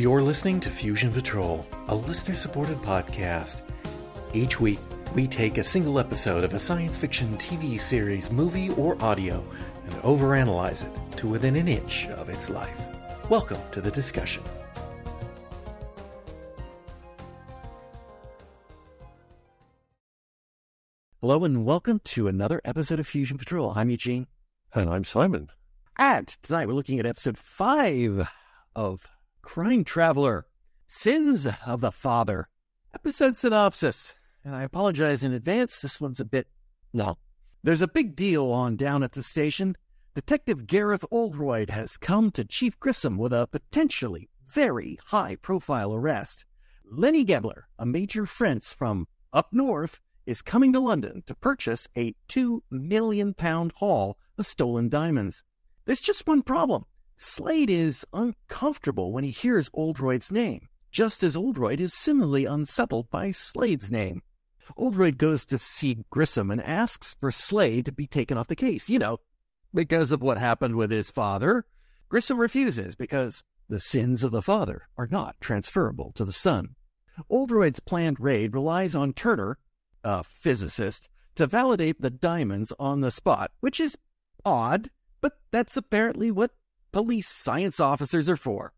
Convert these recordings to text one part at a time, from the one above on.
You're listening to Fusion Patrol, a listener supported podcast. Each week, we take a single episode of a science fiction TV series, movie, or audio and overanalyze it to within an inch of its life. Welcome to the discussion. Hello and welcome to another episode of Fusion Patrol. I'm Eugene. And I'm Simon. And tonight we're looking at episode five of Crime Traveller Sins of the Father. Episode synopsis. And I apologize in advance, this one's a bit long. There's a big deal on down at the station. Detective Gareth Oldroyd has come to Chief Grissom with a potentially very high profile arrest. Lenny Gebler, a major fence from up north, is coming to London to purchase a two million pound haul of stolen diamonds. There's just one problem. Slade is uncomfortable when he hears Oldroyd's name, just as Oldroyd is similarly unsettled by Slade's name. Oldroyd goes to see Grissom and asks for Slade to be taken off the case, you know, because of what happened with his father. Grissom refuses because the sins of the father are not transferable to the son. Oldroyd's planned raid relies on Turner, a physicist, to validate the diamonds on the spot, which is odd, but that's apparently what police science officers are for.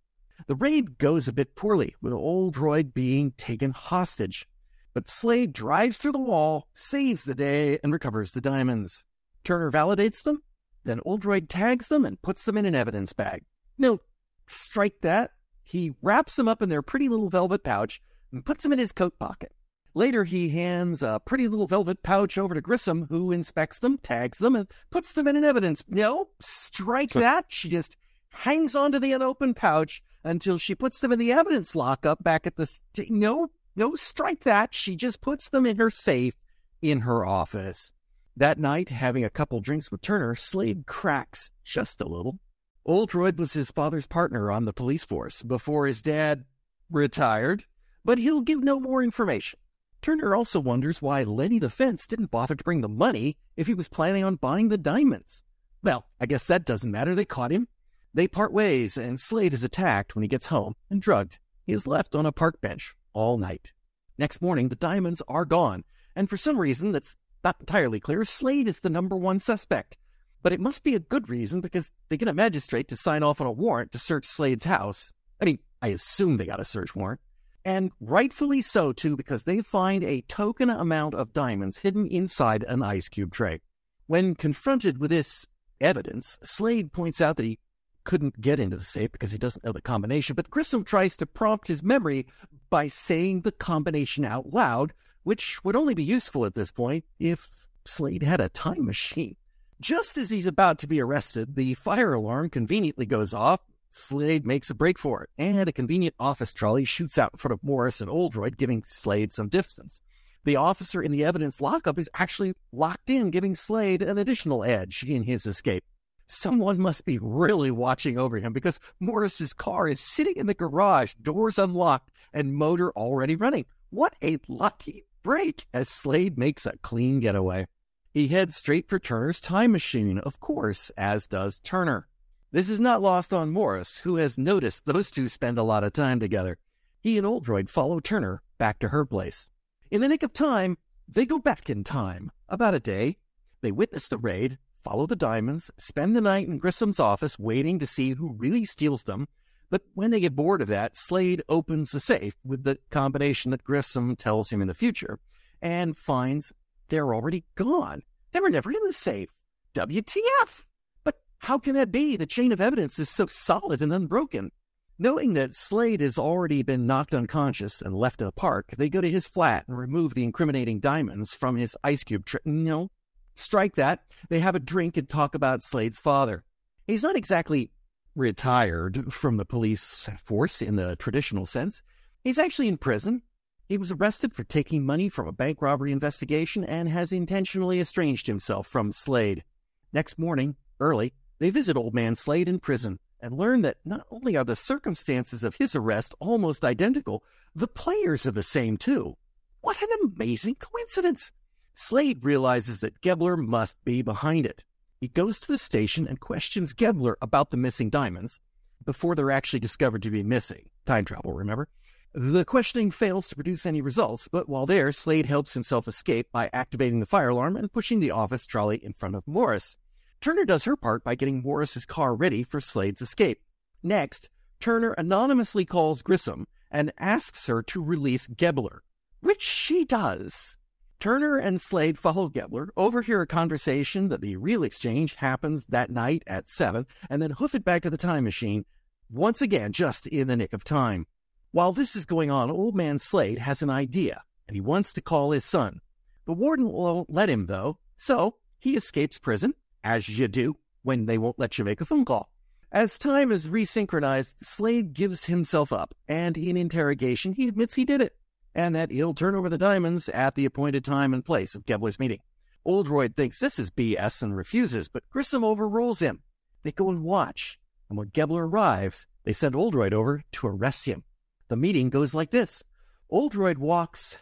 The raid goes a bit poorly, with Oldroyd being taken hostage. But Slade drives through the wall, saves the day, and recovers the diamonds. Turner validates them, then Oldroyd tags them and puts them in an evidence bag. No, strike that. He wraps them up in their pretty little velvet pouch and puts them in his coat pocket. Later, he hands a pretty little velvet pouch over to Grissom, who inspects them, tags them, and puts them in an evidence. No, strike that. She just hangs onto the unopened pouch until she puts them in the evidence lockup back at the. St- no, no, strike that. She just puts them in her safe in her office. That night, having a couple drinks with Turner, Slade cracks just a little. Oldroyd was his father's partner on the police force before his dad retired, but he'll give no more information. Turner also wonders why Lenny the Fence didn't bother to bring the money if he was planning on buying the diamonds. Well, I guess that doesn't matter. They caught him. They part ways, and Slade is attacked when he gets home and drugged. He is left on a park bench all night. Next morning, the diamonds are gone, and for some reason that's not entirely clear, Slade is the number one suspect. But it must be a good reason because they get a magistrate to sign off on a warrant to search Slade's house. I mean, I assume they got a search warrant. And rightfully so, too, because they find a token amount of diamonds hidden inside an ice cube tray. When confronted with this evidence, Slade points out that he couldn't get into the safe because he doesn't know the combination, but Grissom tries to prompt his memory by saying the combination out loud, which would only be useful at this point if Slade had a time machine. Just as he's about to be arrested, the fire alarm conveniently goes off. Slade makes a break for it, and a convenient office trolley shoots out in front of Morris and Oldroyd, giving Slade some distance. The officer in the evidence lockup is actually locked in, giving Slade an additional edge in his escape. Someone must be really watching over him because Morris's car is sitting in the garage, doors unlocked, and motor already running. What a lucky break as Slade makes a clean getaway. He heads straight for Turner's time machine, of course, as does Turner. This is not lost on Morris, who has noticed those two spend a lot of time together. He and Oldroyd follow Turner back to her place. In the nick of time, they go back in time, about a day. They witness the raid, follow the diamonds, spend the night in Grissom's office waiting to see who really steals them. But when they get bored of that, Slade opens the safe with the combination that Grissom tells him in the future and finds they're already gone. They were never in the safe. WTF! But how can that be? The chain of evidence is so solid and unbroken. Knowing that Slade has already been knocked unconscious and left in a park, they go to his flat and remove the incriminating diamonds from his ice cube tray. No, strike that. They have a drink and talk about Slade's father. He's not exactly retired from the police force in the traditional sense. He's actually in prison. He was arrested for taking money from a bank robbery investigation and has intentionally estranged himself from Slade. Next morning, early, they visit Old Man Slade in prison and learn that not only are the circumstances of his arrest almost identical, the players are the same too. What an amazing coincidence! Slade realizes that Gebler must be behind it. He goes to the station and questions Gebler about the missing diamonds before they're actually discovered to be missing. time travel, remember? The questioning fails to produce any results, but while there, Slade helps himself escape by activating the fire alarm and pushing the office trolley in front of Morris. Turner does her part by getting Morris's car ready for Slade's escape. Next, Turner anonymously calls Grissom and asks her to release Gebler, which she does. Turner and Slade follow Gebler, overhear a conversation that the real exchange happens that night at 7, and then hoof it back to the time machine, once again just in the nick of time. While this is going on, Old Man Slade has an idea, and he wants to call his son. The warden won't let him, though, so he escapes prison, as you do when they won't let you make a phone call. As time is resynchronized, Slade gives himself up, and in interrogation, he admits he did it, and that he'll turn over the diamonds at the appointed time and place of Gebler's meeting. Oldroyd thinks this is BS and refuses, but Grissom overrules him. They go and watch, and when Gebler arrives, they send Oldroyd over to arrest him. The meeting goes like this Oldroyd walks.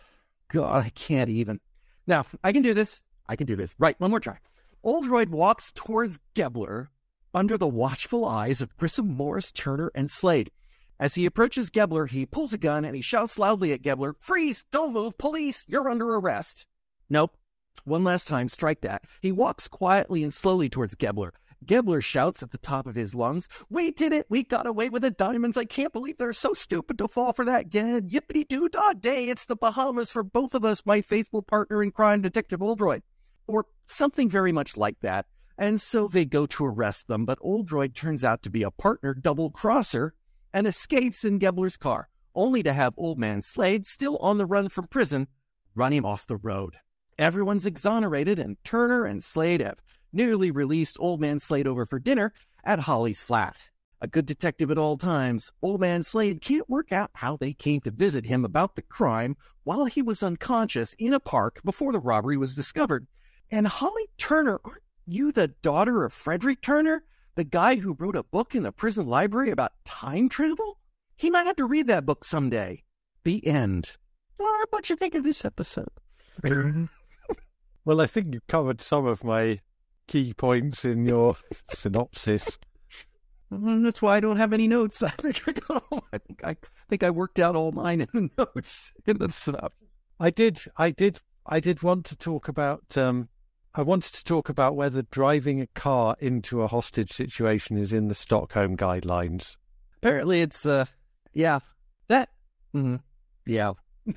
God, I can't even. Now, I can do this. I can do this. Right, one more try. Oldroyd walks towards Gebler under the watchful eyes of Grissom, Morris, Turner, and Slade. As he approaches Gebler, he pulls a gun and he shouts loudly at Gebler, Freeze! Don't move! Police! You're under arrest! Nope. One last time, strike that. He walks quietly and slowly towards Gebler. Gebler shouts at the top of his lungs, We did it! We got away with the diamonds! I can't believe they're so stupid to fall for that gad! Yippity doo dah day! It's the Bahamas for both of us, my faithful partner in crime, Detective Oldroyd. Or something very much like that. And so they go to arrest them, but Oldroyd turns out to be a partner double crosser and escapes in Gebler's car, only to have Old Man Slade, still on the run from prison, run him off the road. Everyone's exonerated, and Turner and Slade have nearly released Old Man Slade over for dinner at Holly's flat. A good detective at all times, Old Man Slade can't work out how they came to visit him about the crime while he was unconscious in a park before the robbery was discovered. And Holly Turner, aren't you the daughter of Frederick Turner, the guy who wrote a book in the prison library about time travel? He might have to read that book someday. The end. what you think of this episode? well, I think you covered some of my key points in your synopsis. That's why I don't have any notes. I think I, I think I think I worked out all mine in the notes in the synopsis. I did. I did. I did want to talk about. Um, I wanted to talk about whether driving a car into a hostage situation is in the Stockholm guidelines. Apparently, it's uh, yeah, that, mm-hmm. yeah.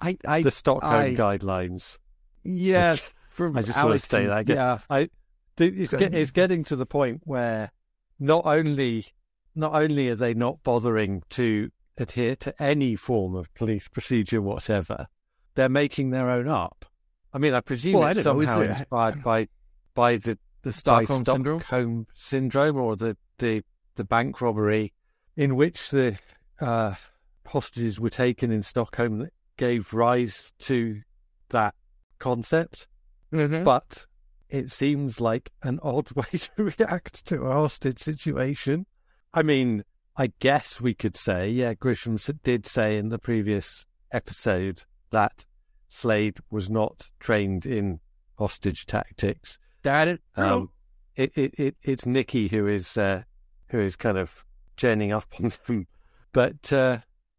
I, I, the Stockholm I, guidelines. Yes, from I just want to say that. Yeah, I, it's, get, it's getting to the point where not only not only are they not bothering to adhere to any form of police procedure whatever, they're making their own up. I mean, I presume well, it's somehow it, inspired by by the the Stockholm, Stockholm syndrome? syndrome or the, the the bank robbery in which the uh, hostages were taken in Stockholm that gave rise to that concept. Mm-hmm. But it seems like an odd way to react to a hostage situation. I mean, I guess we could say, yeah, Grissom did say in the previous episode that Slade was not trained in hostage tactics. That is true. Um, it, it, it, it's Nikki who is uh, who is kind of churning up on them. But uh,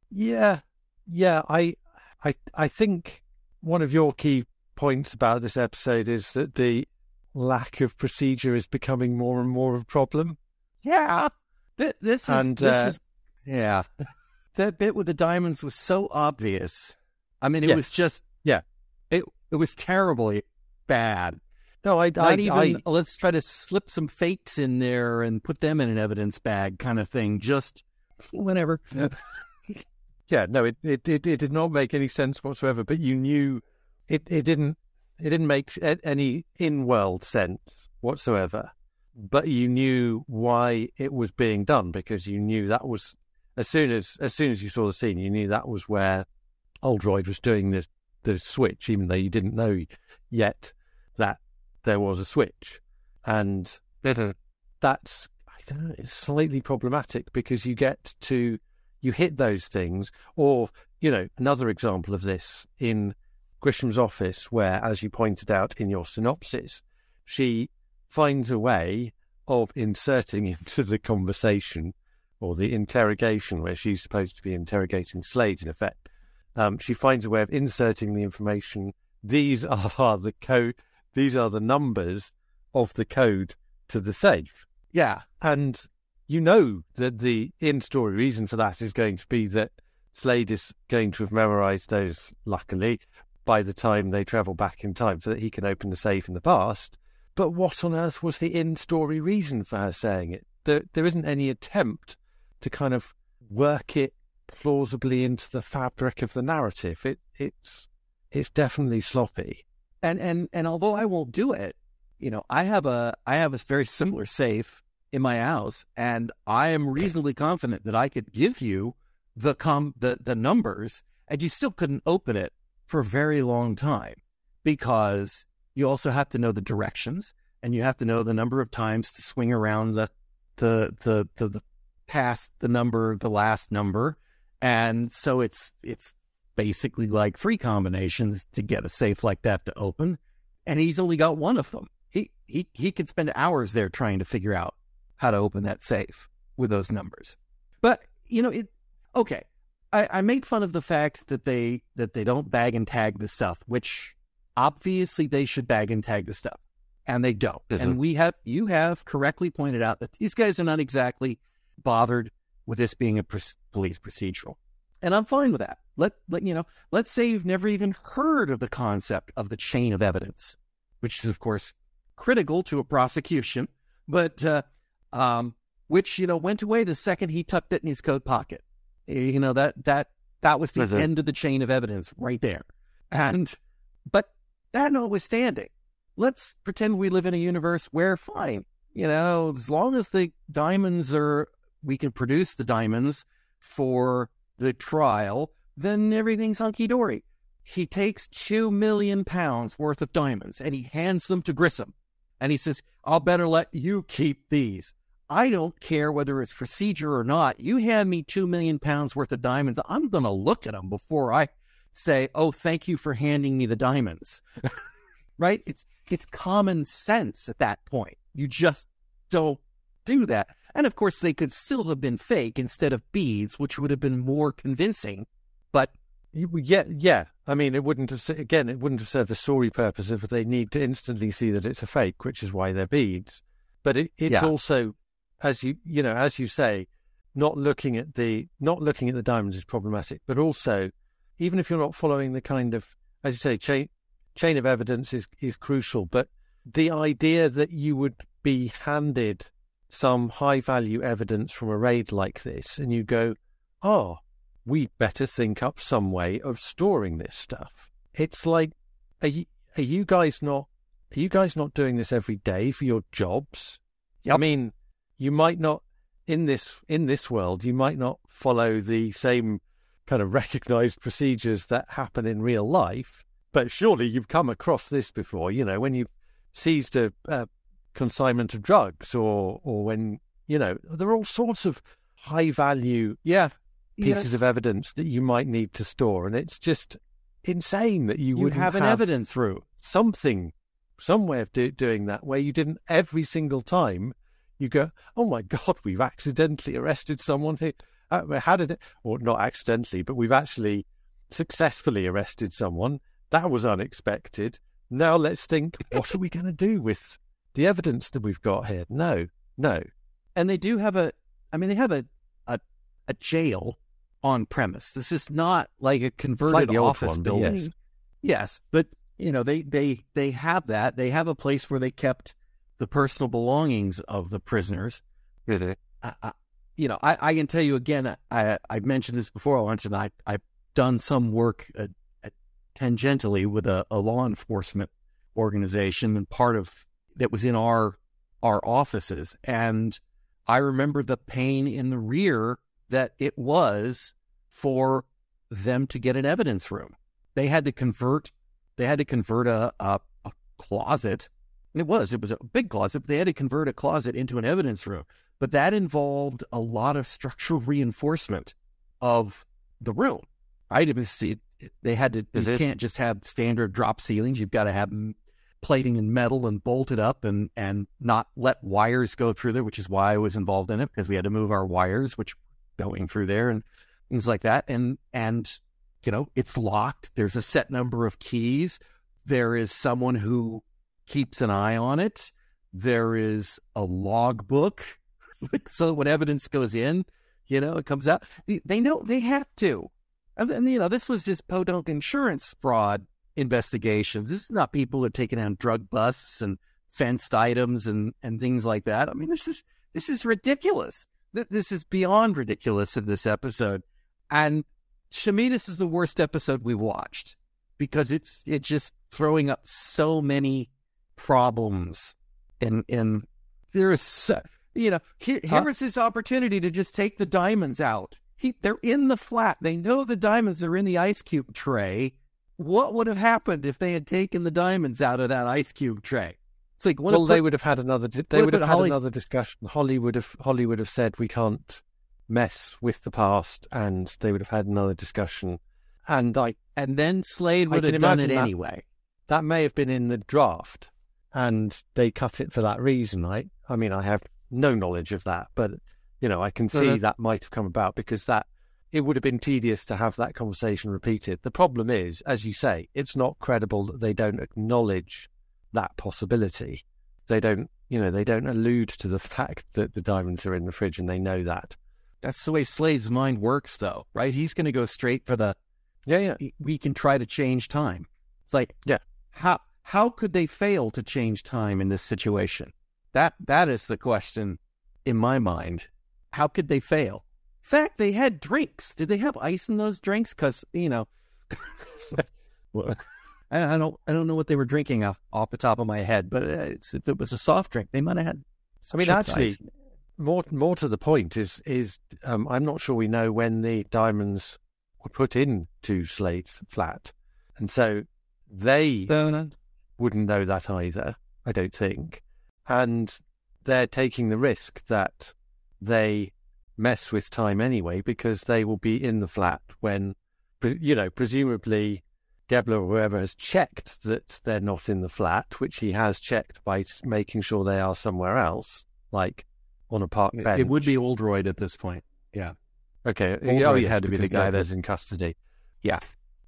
yeah, yeah, I, I, I think one of your key points about this episode is that the lack of procedure is becoming more and more of a problem. Yeah, this, this is and, this uh, is yeah. that bit with the diamonds was so obvious. I mean, it yes. was just it was terribly bad. No, I, not I, even. I, let's try to slip some fakes in there and put them in an evidence bag, kind of thing. Just whenever. yeah, no, it, it it it did not make any sense whatsoever. But you knew it it didn't it didn't make any in world sense whatsoever. But you knew why it was being done because you knew that was as soon as as soon as you saw the scene, you knew that was where Oldroyd was doing the the switch, even though you didn't know yet that there was a switch, and mm-hmm. that's I don't know, it's slightly problematic because you get to you hit those things, or you know another example of this in Grissom's office, where, as you pointed out in your synopsis, she finds a way of inserting into the conversation or the interrogation where she's supposed to be interrogating Slade in effect, um, she finds a way of inserting the information. These are the code. These are the numbers of the code to the safe. Yeah, and you know that the in-story reason for that is going to be that Slade is going to have memorized those. Luckily, by the time they travel back in time, so that he can open the safe in the past. But what on earth was the in-story reason for her saying it? There, there isn't any attempt to kind of work it plausibly into the fabric of the narrative. It, it's, it's definitely sloppy. And and and although I won't do it, you know, I have a I have a very similar safe in my house, and I am reasonably confident that I could give you the com the the numbers, and you still couldn't open it for a very long time because you also have to know the directions and you have to know the number of times to swing around the the the the, the past the number the last number and so it's it's basically like three combinations to get a safe like that to open. And he's only got one of them. He he he could spend hours there trying to figure out how to open that safe with those numbers. But you know it okay. I, I make fun of the fact that they that they don't bag and tag the stuff which obviously they should bag and tag the stuff. And they don't. And we have you have correctly pointed out that these guys are not exactly bothered with this being a pr- police procedural, and I'm fine with that. Let let you know. Let's say you've never even heard of the concept of the chain of evidence, which is of course critical to a prosecution, but uh, um, which you know went away the second he tucked it in his coat pocket. You know that that that was the end of the chain of evidence right there, and but that notwithstanding let's pretend we live in a universe where fine, you know, as long as the diamonds are, we can produce the diamonds for the trial, then everything's hunky dory. He takes two million pounds worth of diamonds and he hands them to Grissom. And he says, I'll better let you keep these. I don't care whether it's procedure or not. You hand me two million pounds worth of diamonds. I'm going to look at them before I say, oh, thank you for handing me the diamonds. right? It's it's common sense at that point. You just don't do that. And of course, they could still have been fake instead of beads, which would have been more convincing. But yeah, yeah. I mean, it wouldn't have again. It wouldn't have served the story purpose if they need to instantly see that it's a fake, which is why they're beads. But it, it's yeah. also, as you you know, as you say, not looking at the not looking at the diamonds is problematic. But also, even if you're not following the kind of, as you say, chain chain of evidence is, is crucial, but the idea that you would be handed some high value evidence from a raid like this and you go, oh, we better think up some way of storing this stuff. It's like, are you, are you guys not, are you guys not doing this every day for your jobs? Yep. I mean, you might not in this in this world, you might not follow the same kind of recognized procedures that happen in real life, but surely you've come across this before, you know, when you've seized a, a consignment of drugs or, or when, you know, there are all sorts of high value yeah, pieces yes. of evidence that you might need to store. And it's just insane that you, you would have an have evidence through something, some way of do, doing that where you didn't every single time you go, oh my God, we've accidentally arrested someone who, uh, how did it, or not accidentally, but we've actually successfully arrested someone that was unexpected. Now let's think, what are we going to do with the evidence that we've got here? No, no. And they do have a, I mean, they have a, a, a jail on premise. This is not like a converted like office one, building. Yes. yes, but you know, they, they, they have that. They have a place where they kept the personal belongings of the prisoners. I, I, you know, I, I can tell you again, I, I mentioned this before I mentioned I, I've done some work, uh, tangentially with a, a law enforcement organization and part of that was in our our offices. And I remember the pain in the rear that it was for them to get an evidence room. They had to convert they had to convert a, a, a closet. And it was, it was a big closet, but they had to convert a closet into an evidence room. But that involved a lot of structural reinforcement of the room. Right? It was it, they had to. Is you it? can't just have standard drop ceilings. You've got to have plating in metal and bolted up and and not let wires go through there, which is why I was involved in it because we had to move our wires, which going through there and things like that. And and you know, it's locked. There's a set number of keys. There is someone who keeps an eye on it. There is a logbook, so when evidence goes in, you know, it comes out. They know they have to. And, and you know, this was just podunk insurance fraud investigations. This is not people who are taking down drug busts and fenced items and, and things like that. I mean, this is this is ridiculous. This is beyond ridiculous in this episode. And Shamitas is the worst episode we watched because it's it's just throwing up so many problems. And and there is so, you know here, here is his opportunity to just take the diamonds out. He, they're in the flat. They know the diamonds are in the ice cube tray what would have happened if they had taken the diamonds out of that ice cube tray? It's like well, put, they would have had another. They would have had Holly's... another discussion. Holly would have. Holly would have said we can't mess with the past, and they would have had another discussion. And I and then Slade would have done it that, anyway. That may have been in the draft, and they cut it for that reason. I. I mean, I have no knowledge of that, but you know, I can see that might have come about because that it would have been tedious to have that conversation repeated. The problem is, as you say, it's not credible that they don't acknowledge that possibility. They don't, you know, they don't allude to the fact that the diamonds are in the fridge and they know that. That's the way Slade's mind works, though, right? He's going to go straight for the, yeah, yeah. We can try to change time. It's like, yeah, how how could they fail to change time in this situation? That that is the question in my mind. How could they fail? Fact, they had drinks. Did they have ice in those drinks? Because you know, I, don't, I don't know what they were drinking off, off the top of my head. But if it was a soft drink, they might have had. I mean, actually, ice. more more to the point is is um, I'm not sure we know when the diamonds were put into Slade's flat, and so they wouldn't know that either. I don't think, and they're taking the risk that they mess with time anyway because they will be in the flat when, you know, presumably Gebler or whoever has checked that they're not in the flat, which he has checked by making sure they are somewhere else, like on a park bench. It would be Oldroyd at this point. Yeah. Okay. Oh, Oldroyd oh, you had to be the guy that's in custody. Yeah.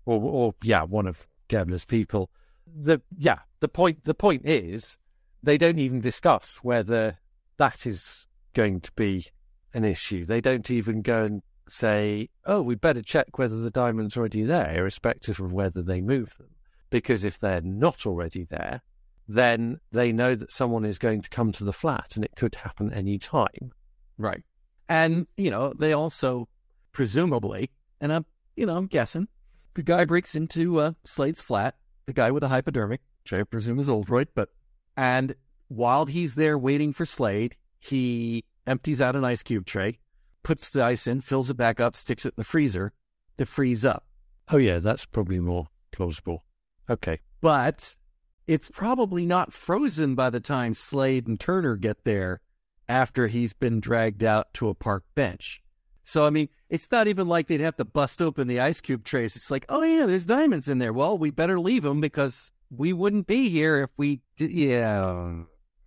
Or, or yeah, one of Gebler's people. The yeah, the point the point is they don't even discuss whether that is going to be an issue. They don't even go and say, oh, we better check whether the diamond's already there, irrespective of whether they move them. Because if they're not already there, then they know that someone is going to come to the flat and it could happen any time. Right. And, you know, they also presumably, and I'm, you know, I'm guessing, the guy breaks into uh, Slade's flat, the guy with a hypodermic, which I presume is Oldroyd, but, and while he's there waiting for Slade, he empties out an ice cube tray, puts the ice in, fills it back up, sticks it in the freezer to freeze up. Oh, yeah, that's probably more plausible. Okay. But it's probably not frozen by the time Slade and Turner get there after he's been dragged out to a park bench. So, I mean, it's not even like they'd have to bust open the ice cube trays. It's like, oh, yeah, there's diamonds in there. Well, we better leave them because we wouldn't be here if we did. Yeah.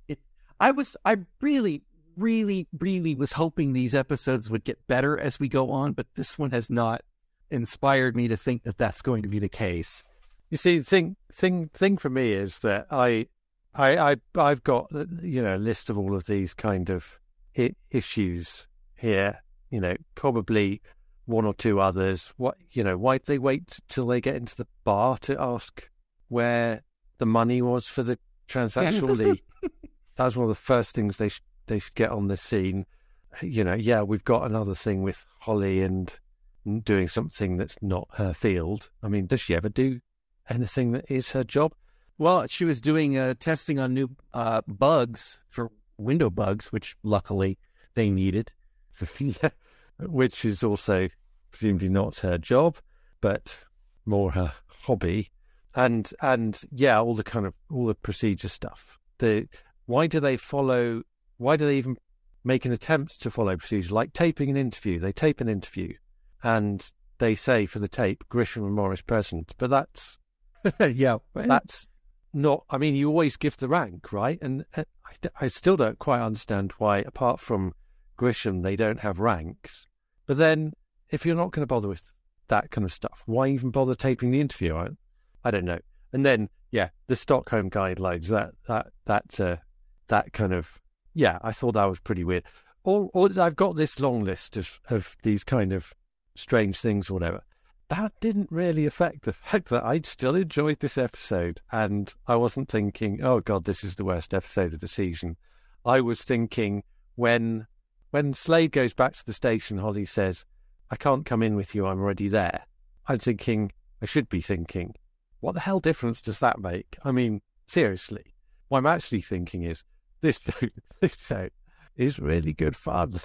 It, I was, I really, really, really was hoping these episodes would get better as we go on, but this one has not inspired me to think that that's going to be the case. You see, the thing, thing, thing for me is that I, I, I, I've got you know a list of all of these kind of issues here. You know, probably one or two others. What you know, why'd they wait till they get into the bar to ask where the money was for the transaction? the, that was one of the first things they sh- they should get on the scene. You know, yeah, we've got another thing with Holly and doing something that's not her field. I mean, does she ever do anything that is her job? Well, she was doing uh, testing on new uh, bugs for window bugs, which luckily they needed. which is also presumably not her job, but more her hobby. And and yeah, all the kind of all the procedure stuff. The why do they follow why do they even make an attempt to follow procedure? Like taping an interview. They tape an interview and they say for the tape, Grissom and Morris present. But that's, yeah, that's, not. I mean, you always give the rank, right? And uh, I, I still don't quite understand why, apart from Grissom, they don't have ranks. But then, if you're not going to bother with that kind of stuff, why even bother taping the interview? I, I don't know. And then, yeah, the Stockholm guidelines. That that that uh, that kind of yeah, I thought that was pretty weird. Or, or I've got this long list of of these kind of strange things or whatever that didn't really affect the fact that I'd still enjoyed this episode and I wasn't thinking, oh God, this is the worst episode of the season. I was thinking when when Slade goes back to the station, Holly says, I can't come in with you, I'm already there. I'm thinking, I should be thinking, what the hell difference does that make? I mean, seriously. What I'm actually thinking is, this show, this show is really good fun.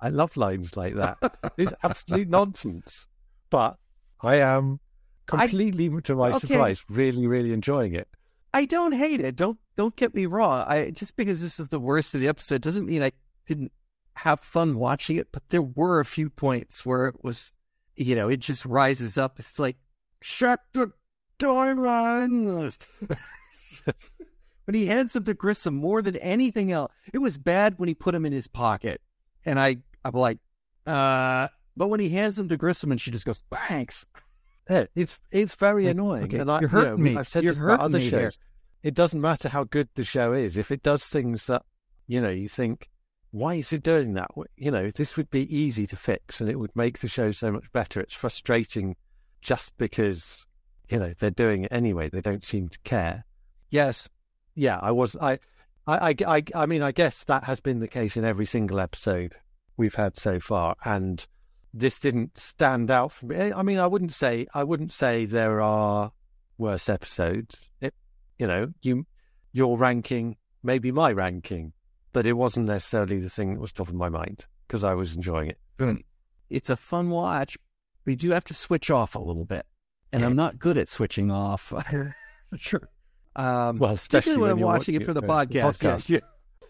I love lines like that. it's absolute nonsense. But I am completely, I, to my okay. surprise, really, really enjoying it. I don't hate it. Don't don't get me wrong. I just because this is the worst of the episode doesn't mean I didn't have fun watching it. But there were a few points where it was, you know, it just rises up. It's like shut the diamonds. when he hands them to Grissom more than anything else, it was bad when he put them in his pocket, and I I'm like, uh, but when he hands them to Grissom and she just goes, thanks. It's it's very like, annoying. Okay, and I, you're hurting you know, me. I've said you're this about other shows. Here. It doesn't matter how good the show is. If it does things that, you know, you think, why is it doing that? You know, this would be easy to fix and it would make the show so much better. It's frustrating just because, you know, they're doing it anyway. They don't seem to care. Yes. Yeah, I was, I, I, I, I mean, I guess that has been the case in every single episode we've had so far. And, this didn't stand out for me. Eh, I mean, I wouldn't say I wouldn't say there are worse episodes. It, you know, you your ranking, maybe my ranking, but it wasn't necessarily the thing that was top of my mind because I was enjoying it. It's a fun watch. We do have to switch off a little bit, and I'm not good at switching off. sure. Um, well, especially when, when I'm watching it for the podcast. podcast.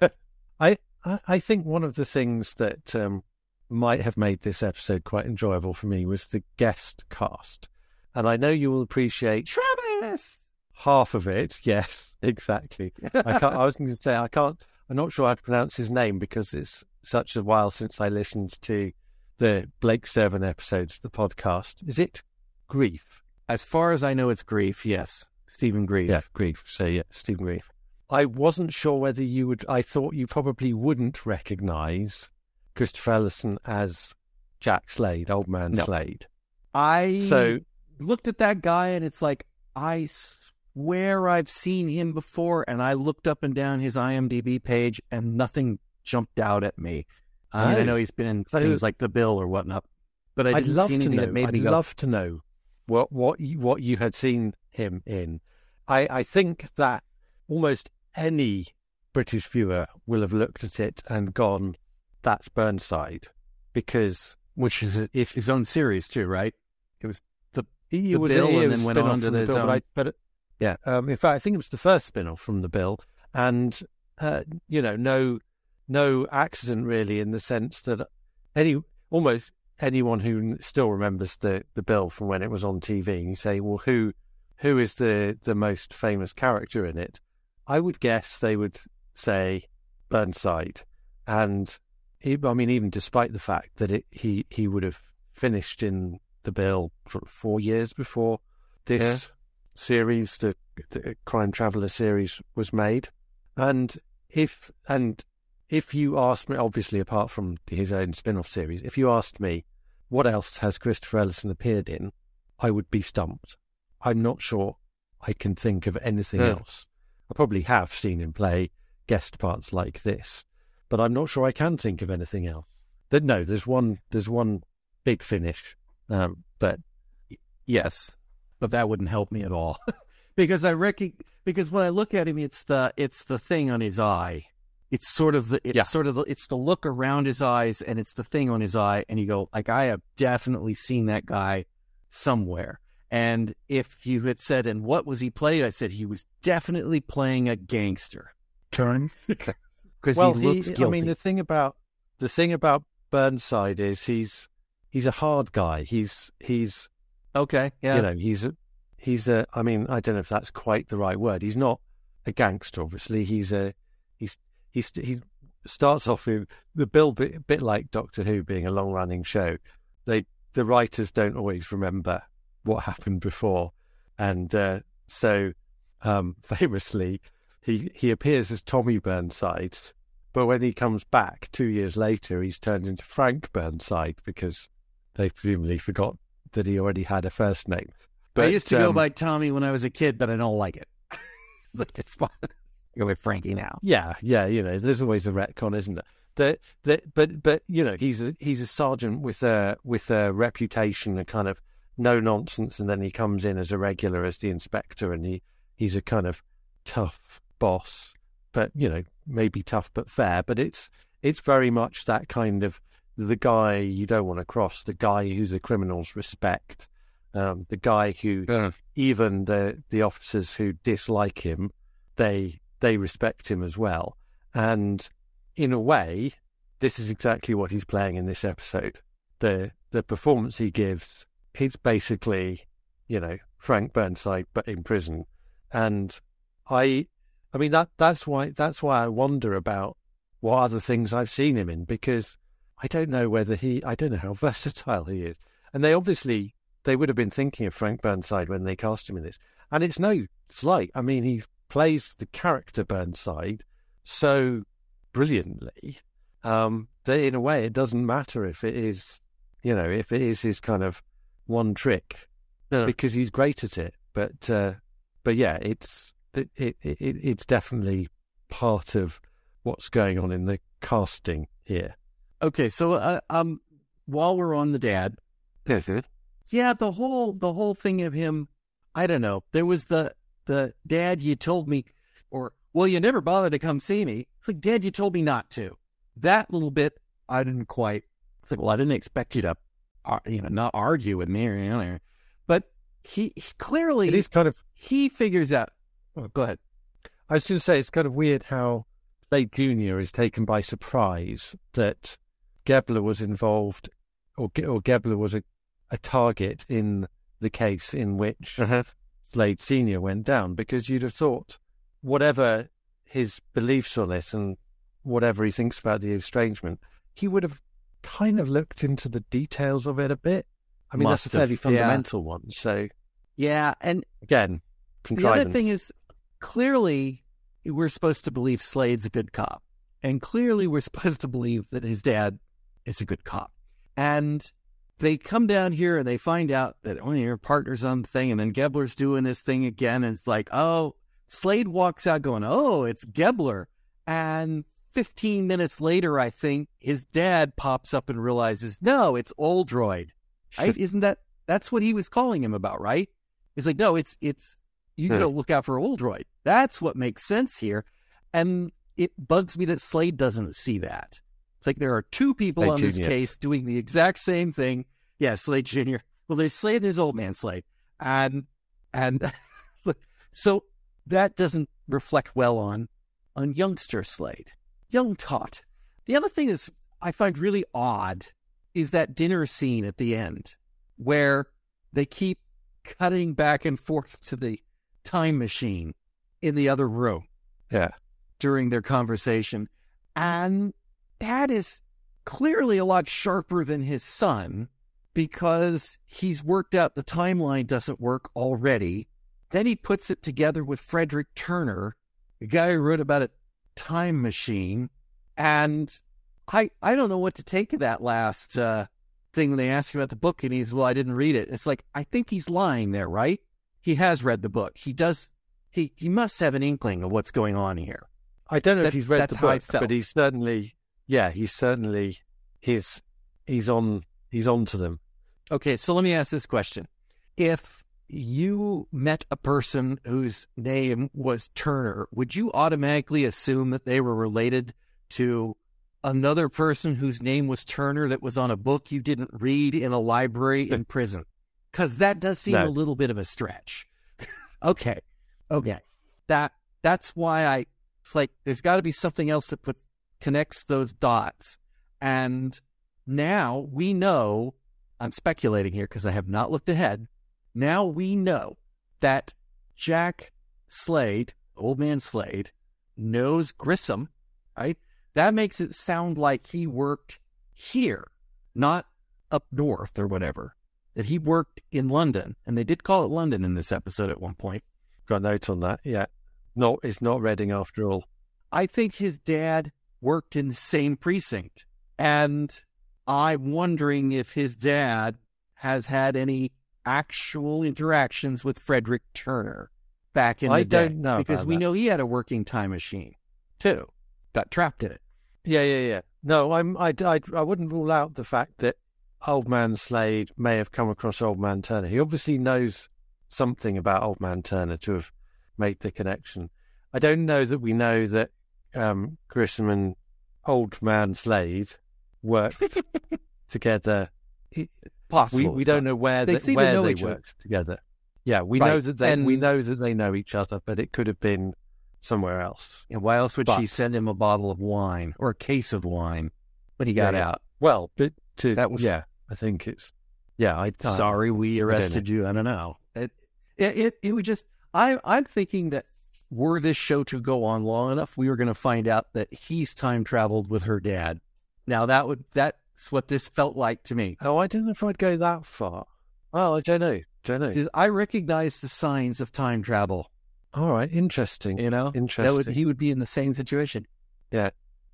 Yeah. I I think one of the things that um, might have made this episode quite enjoyable for me was the guest cast. And I know you will appreciate Travis half of it. Yes, exactly. I, can't, I was going to say I can't. I'm not sure how to pronounce his name because it's such a while since I listened to the Blake Seven episodes of the podcast. Is it Greif? As far as I know, it's Greif. Yes, Stephen Greif. Yeah, Greif. So yeah, Stephen Greif. I wasn't sure whether you would. I thought you probably wouldn't recognise Christopher Ellison as Jack Slade, Old Man no. Slade. I so looked at that guy and it's like I swear I've seen him before, and I looked up and down his IMDb page and nothing jumped out at me. I, mean, I oh. know he's been in things like The Bill or whatnot, but I didn't would love see anything to know, that made I'd me go, love to know what what you, what you had seen him in. I I think that almost any British viewer will have looked at it and gone, that's Burnside because which is if his own series too, right? It was the he the was Bill and then went on to the, Bill, but, I, but yeah, um, in fact, I think it was the first spin-off from the Bill, and uh, you know, no, no accident really in the sense that any almost anyone who still remembers the the Bill from when it was on TV, and you say, well, who who is the the most famous character in it? I would guess they would say Burnside, and I mean, even despite the fact that it, he he would have finished in the bill for four years before this yeah. series, the, the Crime Traveller series, was made, and if and if you asked me, obviously apart from his own spin-off series, if you asked me what else has Christopher Ellison appeared in, I would be stumped. I'm not sure I can think of anything yeah. else. I probably have seen him play guest parts like this, but I'm not sure I can think of anything else. That no, there's one there's one big finish, um, but yes, but that wouldn't help me at all because I reckon because when I look at him, it's the it's the thing on his eye. It's sort of the it's yeah. sort of the, it's the look around his eyes and it's the thing on his eye, and you go like I have definitely seen that guy somewhere. And if you had said, and what was he playing? I said he was definitely playing a gangster. Turn. because well, he looks he, guilty. I mean, the thing about the thing about Burnside is he's he's a hard guy. He's he's okay. Yeah, you know, he's a he's a. I mean, I don't know if that's quite the right word. He's not a gangster. Obviously, he's a. He's he's he starts off with the bill bit, bit like Doctor Who being a long running show. They the writers don't always remember what happened before, and uh, so um, famously he he appears as Tommy Burnside, but when he comes back two years later, he's turned into Frank Burnside because they presumably forgot that he already had a first name. But, I used to um, go by Tommy when I was a kid, but I don't like it. it's fun. Go with Frankie now. Yeah, yeah. You know, there's always a retcon, isn't there? That that, but but you know, he's a he's a sergeant with a with a reputation, a kind of no nonsense, and then he comes in as a regular as the inspector, and he he's a kind of tough boss, but you know, maybe tough but fair. But it's it's very much that kind of the guy you don't want to cross, the guy who the criminals respect, um, the guy who yeah. even the the officers who dislike him, they they respect him as well. And in a way, this is exactly what he's playing in this episode. The the performance he gives, it's basically, you know, Frank Burnside but in prison. And I I mean that that's why that's why I wonder about what other things I've seen him in because I don't know whether he, I don't know how versatile he is. And they obviously, they would have been thinking of Frank Burnside when they cast him in this. And it's no slight. I mean, he plays the character Burnside so brilliantly um, that in a way it doesn't matter if it is, you know, if it is his kind of one trick because he's great at it. But, uh, but yeah, it's, it, it, it, it's definitely part of what's going on in the casting here. Okay, so uh, um, while we're on the dad, yeah, the whole the whole thing of him, I don't know. There was the the dad you told me, or well, you never bothered to come see me. It's like, Dad, you told me not to. That little bit, I didn't quite. It's like, well, I didn't expect you to, you know, not argue with me or anything. But he, he clearly, is kind of he figures out. Oh, go ahead. I was going to say it's kind of weird how Slade Junior is taken by surprise that Gebler was involved, or, or Gebler was a, a target in the case in which uh-huh. Slade Senior went down, because you'd have thought, whatever his beliefs on this and whatever he thinks about the estrangement, he would have kind of looked into the details of it a bit. I mean, Must that's a fairly have, fundamental yeah. one. So, yeah, and again, the other thing is clearly we're supposed to believe Slade's a good cop, and clearly we're supposed to believe that his dad is a good cop. And they come down here and they find out that oh, your partner's on the thing, and then Gebler's doing this thing again, and it's like, oh, Slade walks out going, oh, it's Gebler. And 15 minutes later, I think his dad pops up and realizes, no, it's Oldroyd. Right? Isn't that that's what he was calling him about, right? He's like, no, it's it's you hmm. gotta look out for Oldroyd. That's what makes sense here. And it bugs me that Slade doesn't see that. It's like there are two people Slade on this case doing the exact same thing. Yeah, Slade Jr. Well, there's Slade and his old man Slade. And and so that doesn't reflect well on on youngster Slade. Young Tot. The other thing is I find really odd is that dinner scene at the end where they keep cutting back and forth to the time machine in the other room. Yeah. During their conversation. And dad is clearly a lot sharper than his son because he's worked out the timeline doesn't work already. Then he puts it together with Frederick Turner, the guy who wrote about a time machine. And I I don't know what to take of that last uh, thing when they ask him about the book and he's, well, I didn't read it. It's like, I think he's lying there, right? He has read the book. He does, he, he must have an inkling of what's going on here. I don't know that, if he's read the book, but he's certainly yeah, he's certainly he's he's on he's on to them. Okay, so let me ask this question: If you met a person whose name was Turner, would you automatically assume that they were related to another person whose name was Turner that was on a book you didn't read in a library in prison? Because that does seem no. a little bit of a stretch. okay, okay, that that's why I. It's like there's got to be something else that puts connects those dots. And now we know, I'm speculating here because I have not looked ahead. Now we know that Jack Slade, old man Slade, knows Grissom, right? That makes it sound like he worked here, not up north or whatever. That he worked in London, and they did call it London in this episode at one point. Got note on that. Yeah. No, it's not Reading after all. I think his dad worked in the same precinct. And I'm wondering if his dad has had any actual interactions with Frederick Turner back in I the day. don't know because we that. know he had a working time machine too. Got trapped in it. Yeah, yeah, yeah. No, I'm. I, I, I wouldn't rule out the fact that Old Man Slade may have come across Old Man Turner. He obviously knows something about Old Man Turner to have made the connection. I don't know that we know that um, Grissom and Old Man Slade worked together. Possible. We we don't know where They to where know they worked together. Yeah, we know that they we know that they know each other, but it could have been somewhere else. And why else would she send him a bottle of wine or a case of wine when he got Yeah, out? Well, but to That was- yeah, I think it's yeah. I I- Sorry, we arrested you. I don't know. It, it, it, it would just. I, I'm thinking that were this show to go on long enough, we were going to find out that he's time traveled with her dad. Now that would that's what this felt like to me. Oh, I don't know if I'd go that far. Well, I don't know. Don't know. I recognize the signs of time travel. All right, interesting. You know, Interesting. would he would be in the same situation. Yeah,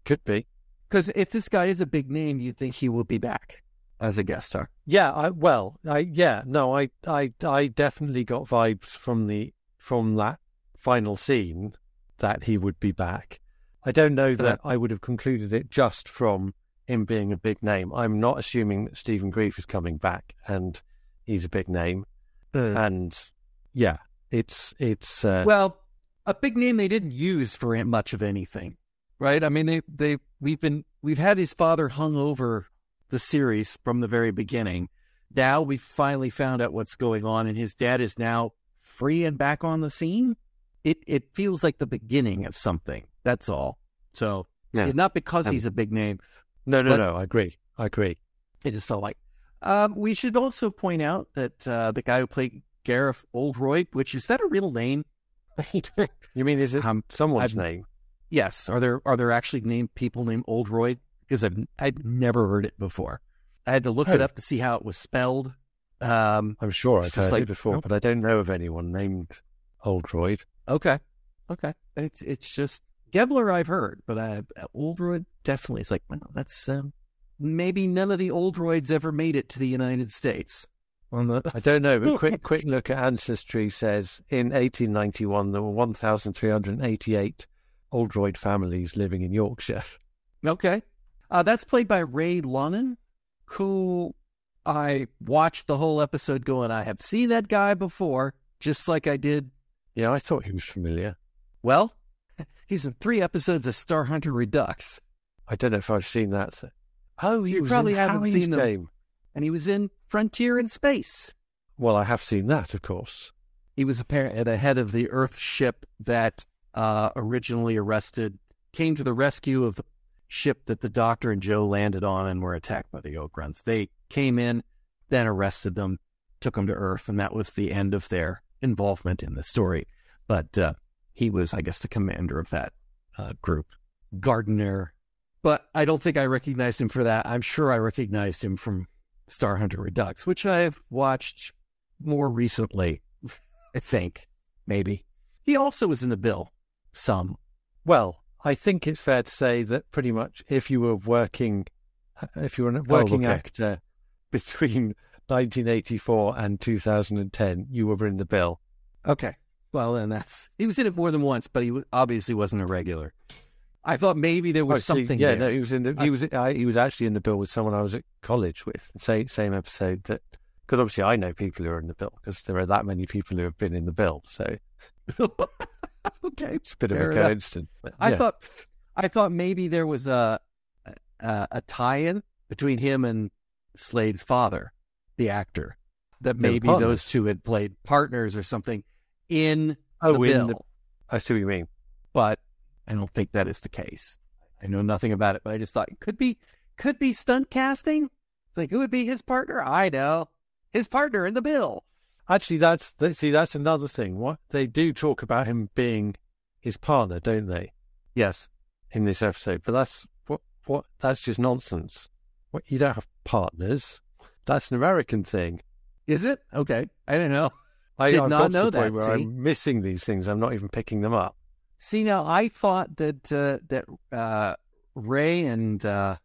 could be. Because if this guy is a big name, you'd think he will be back as a guest star. Yeah. I well. I yeah. No. I I I definitely got vibes from the from that final scene that he would be back. I don't know that I would have concluded it just from him being a big name. I'm not assuming that Stephen Greif is coming back and he's a big name. And yeah, it's it's uh, Well, a big name they didn't use for much of anything, right? I mean, they they we've been we've had his father hung over the series from the very beginning. Now we finally found out what's going on, and his dad is now free and back on the scene. It it feels like the beginning of something. That's all. So Yeah. not because Um, he's a big name. No no but- no. I agree. I agree. It just felt like. Um, we should also point out that uh, the guy who played Gareth Oldroyd, which is that a real name? You mean is it Um, someone's I've- name? Yes. Are there are there actually named people named Oldroyd? Because I've I'd never heard it before. I had to look it Oh. up to see how it was spelled. Um, I'm sure I've heard like- it before, Nope. but I don't know of anyone named Oldroyd. okay, okay. It's it's just Gebler I've heard, but I, Oldroyd definitely. It's like well, that's um, maybe none of the Oldroyds ever made it to the United States. I don't know, but quick quick look at Ancestry says in 1891 there were 1,388 Oldroyd families living in Yorkshire. Okay. Uh, that's played by Ray Lonnen, who I watched the whole episode going, I have seen that guy before, just like I did. Yeah, I thought he was familiar. Well, he's in three episodes of Starhunter Redux, I don't know if I've seen that. Oh, he You probably haven't Howie's seen them. game. and he was in Frontier in Space. Well, I have seen that, of course. He was apparently the head of the Earth ship that uh, originally arrested, came to the rescue of the ship that the Doctor and Jo landed on and were attacked by the Ogrons. They came in, then arrested them, took them to Earth, and that was the end of their involvement in the story. But uh, he was, I guess, the commander of that uh, group, Gardner. But I don't think I recognized him for that. I'm sure I recognized him from Starhunter Redux, which I've watched more recently. I think maybe he also was in the bill. Some Well, I think it's fair to say that pretty much if you were working, if you were a working okay. actor between 1984 and 2010, you were in the bill. okay. Well, then that's he was in it more than once, but he was, obviously wasn't a regular. I thought maybe there was Oh, see, something. yeah, there. no, he was in the. He was. I, he was actually in the bill with someone I was at college with. Same same episode that. Because obviously I know people who are in the bill because there are that many people who have been in the bill. So okay. it's a bit Fair of a coincidence. but I thought, I thought maybe there was a a, a tie-in between him and Slade's father, the actor. That maybe those two had played partners or something in Oh, the in bill. the- I see what you mean. but I don't think that is the case. I know nothing about it, but I just thought it could be could be stunt casting. It's like who would be his partner? I know his partner in the bill. Actually, that's see, that's another thing. What they do talk about him being his partner, don't they, Yes. in this episode? But that's what what that's just nonsense. What you don't have partners. That's an American thing. Is it? Okay. I don't know. I, Did I've not know that, where see? I'm missing these things. I'm not even picking them up. See now, I thought that uh, that uh, Ray and uh,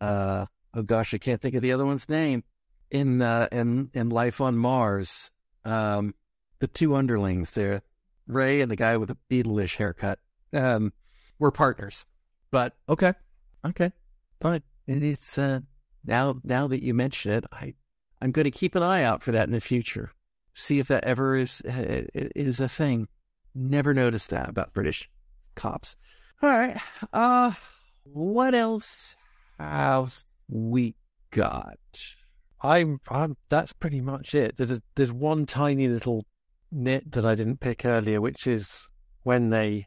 uh, oh gosh, I can't think of the other one's name in uh, in in Life on Mars. Um, the two underlings there, Ray and the guy with the Beatleish haircut, um, were partners. But okay, okay, fine. And it's uh, now now that you mention it, I I'm going to keep an eye out for that in the future. See if that ever is uh, is a thing. Never noticed that about British cops. All right. Uh, what else have we got? I'm, I'm. That's pretty much it. There's a, there's one tiny little nit that I didn't pick earlier, which is when they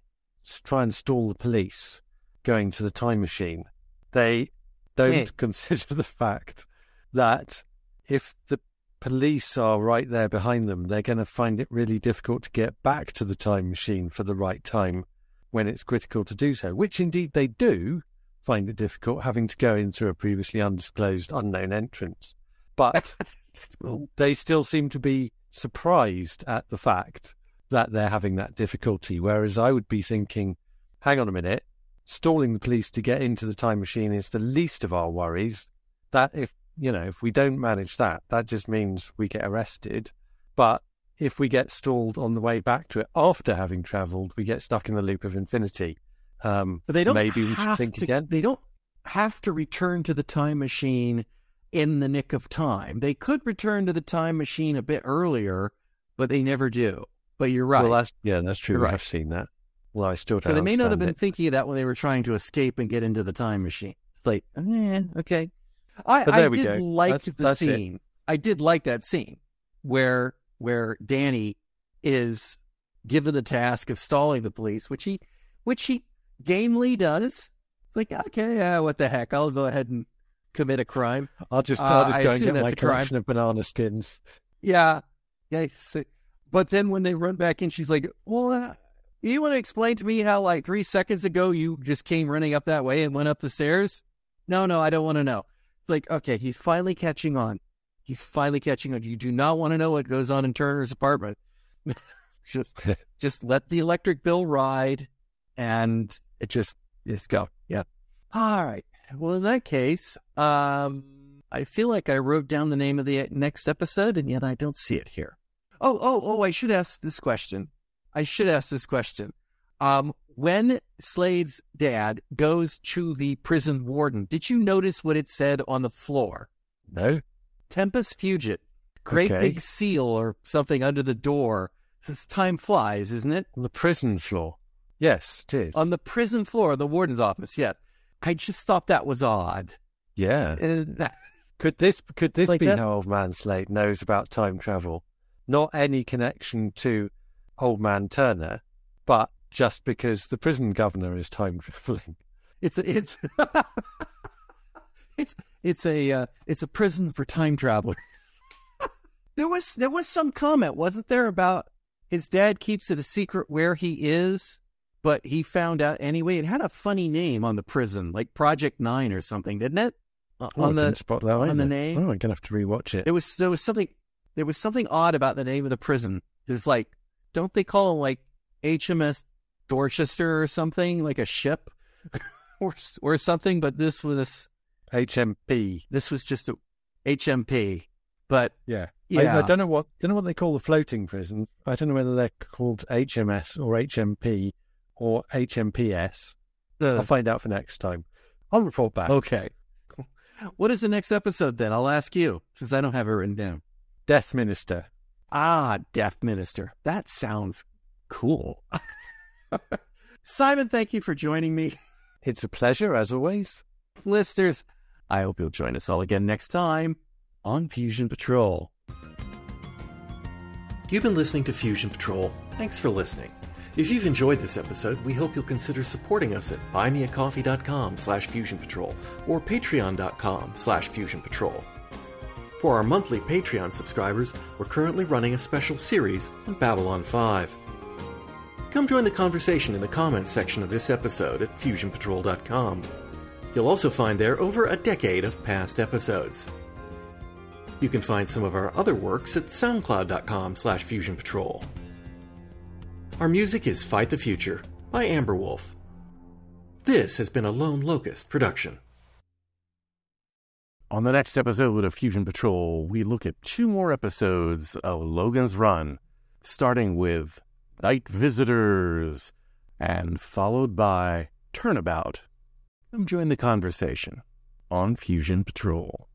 try and stall the police going to the time machine. They don't Yeah. consider the fact that if the police are right there behind them, they're going to find it really difficult to get back to the time machine for the right time when it's critical to do so. Which indeed they do find it difficult, having to go in through a previously undisclosed unknown entrance. But they still seem to be surprised at the fact that they're having that difficulty. Whereas I would be thinking, hang on a minute, stalling the police to get into the time machine is the least of our worries. That if, you know, if we don't manage that, that just means we get arrested. But if we get stalled on the way back to it after having travelled, we get stuck in the loop of infinity. Um, But they don't maybe we should think to, again. They don't have to return to the time machine in the nick of time. They could return to the time machine a bit earlier, but they never do. But you're right. Well, that's yeah, that's true. You're We right. have seen that. Well, I still so they may not have been it. thinking of that when they were trying to escape and get into the time machine. It's like, eh, okay. I, I did go. like That's- the that's it. scene. I did like that scene where where Danny is given the task of stalling the police, which he which he gamely does. It's like, okay, uh, what the heck? I'll go ahead and commit a crime. I'll just Uh, I'll just I go and get my a crime. collection of banana skins. Yeah, yeah. So, but then when they run back in, she's like, "Well, uh, you want to explain to me how like three seconds ago you just came running up that way and went up the stairs?" No, no, I don't want to know. Like, okay, he's finally catching on. He's finally catching on. You do not want to know what goes on in Turner's apartment. just, just let the electric bill ride, and it just just go. Yeah. All right. Well, in that case, um, I feel like I wrote down the name of the next episode, and yet I don't see it here. Oh, oh, oh! I should ask this question. I should ask this question. Um, when Slade's dad goes to the prison warden, did you notice what it said on the floor? No, Tempus Fugit, great Okay. big seal or something under the door. Says time flies, isn't it? on the prison floor. Yes, it is. On the prison floor, the warden's office. Yes. I just thought that was odd. yeah. Uh, that- Could this could this Like be that? how Old Man Slade knows about time travel? Not any connection to Old Man Turner, but just because the prison governor is time traveling. It's a, it's it's it's a uh, it's a prison for time travelers. there was there was some comment, wasn't there, about his dad keeps it a secret where he is, but he found out anyway. It had a funny name on the prison, like Project Nine or something, didn't it? Uh, Oh, I on the didn't spot that on the name. Oh, I'm gonna have to rewatch it. there was there was something there was something odd about the name of the prison. It's like don't they call him like HMS Dorchester or something like a ship or or something? But this was HMP. this was just a HMP. But Yeah. yeah, I, I don't know what don't know what they call the floating prison. I don't know whether they're called HMS or HMP or HMPS. the- I'll find out for next time. I'll report back. okay. What is the next episode then? I'll ask you since I don't have it written down. Death Minister. Ah, Death Minister. That sounds cool. Simon, thank you for joining me. It's a pleasure as always. listeners. I hope you'll join us all again next time on Fusion Patrol. You've been listening to Fusion Patrol. Thanks for listening. If you've enjoyed this episode, we hope you'll consider supporting us at buymeacoffee.com slash fusionpatrol or patreon.com slash fusionpatrol. For our monthly Patreon subscribers, we're currently running a special series on Babylon 5. Come join the conversation in the comments section of this episode at fusionpatrol.com. You'll also find there over a decade of past episodes. You can find some of our other works at soundcloud.com slash fusionpatrol. Our music is Fight the Future by Amberwolf. This has been a Lone Locust production. On the next episode of Fusion Patrol, we look at two more episodes of Logan's Run, starting with Night Visitors and followed by Turnabout. Come join the conversation on Fusion Patrol.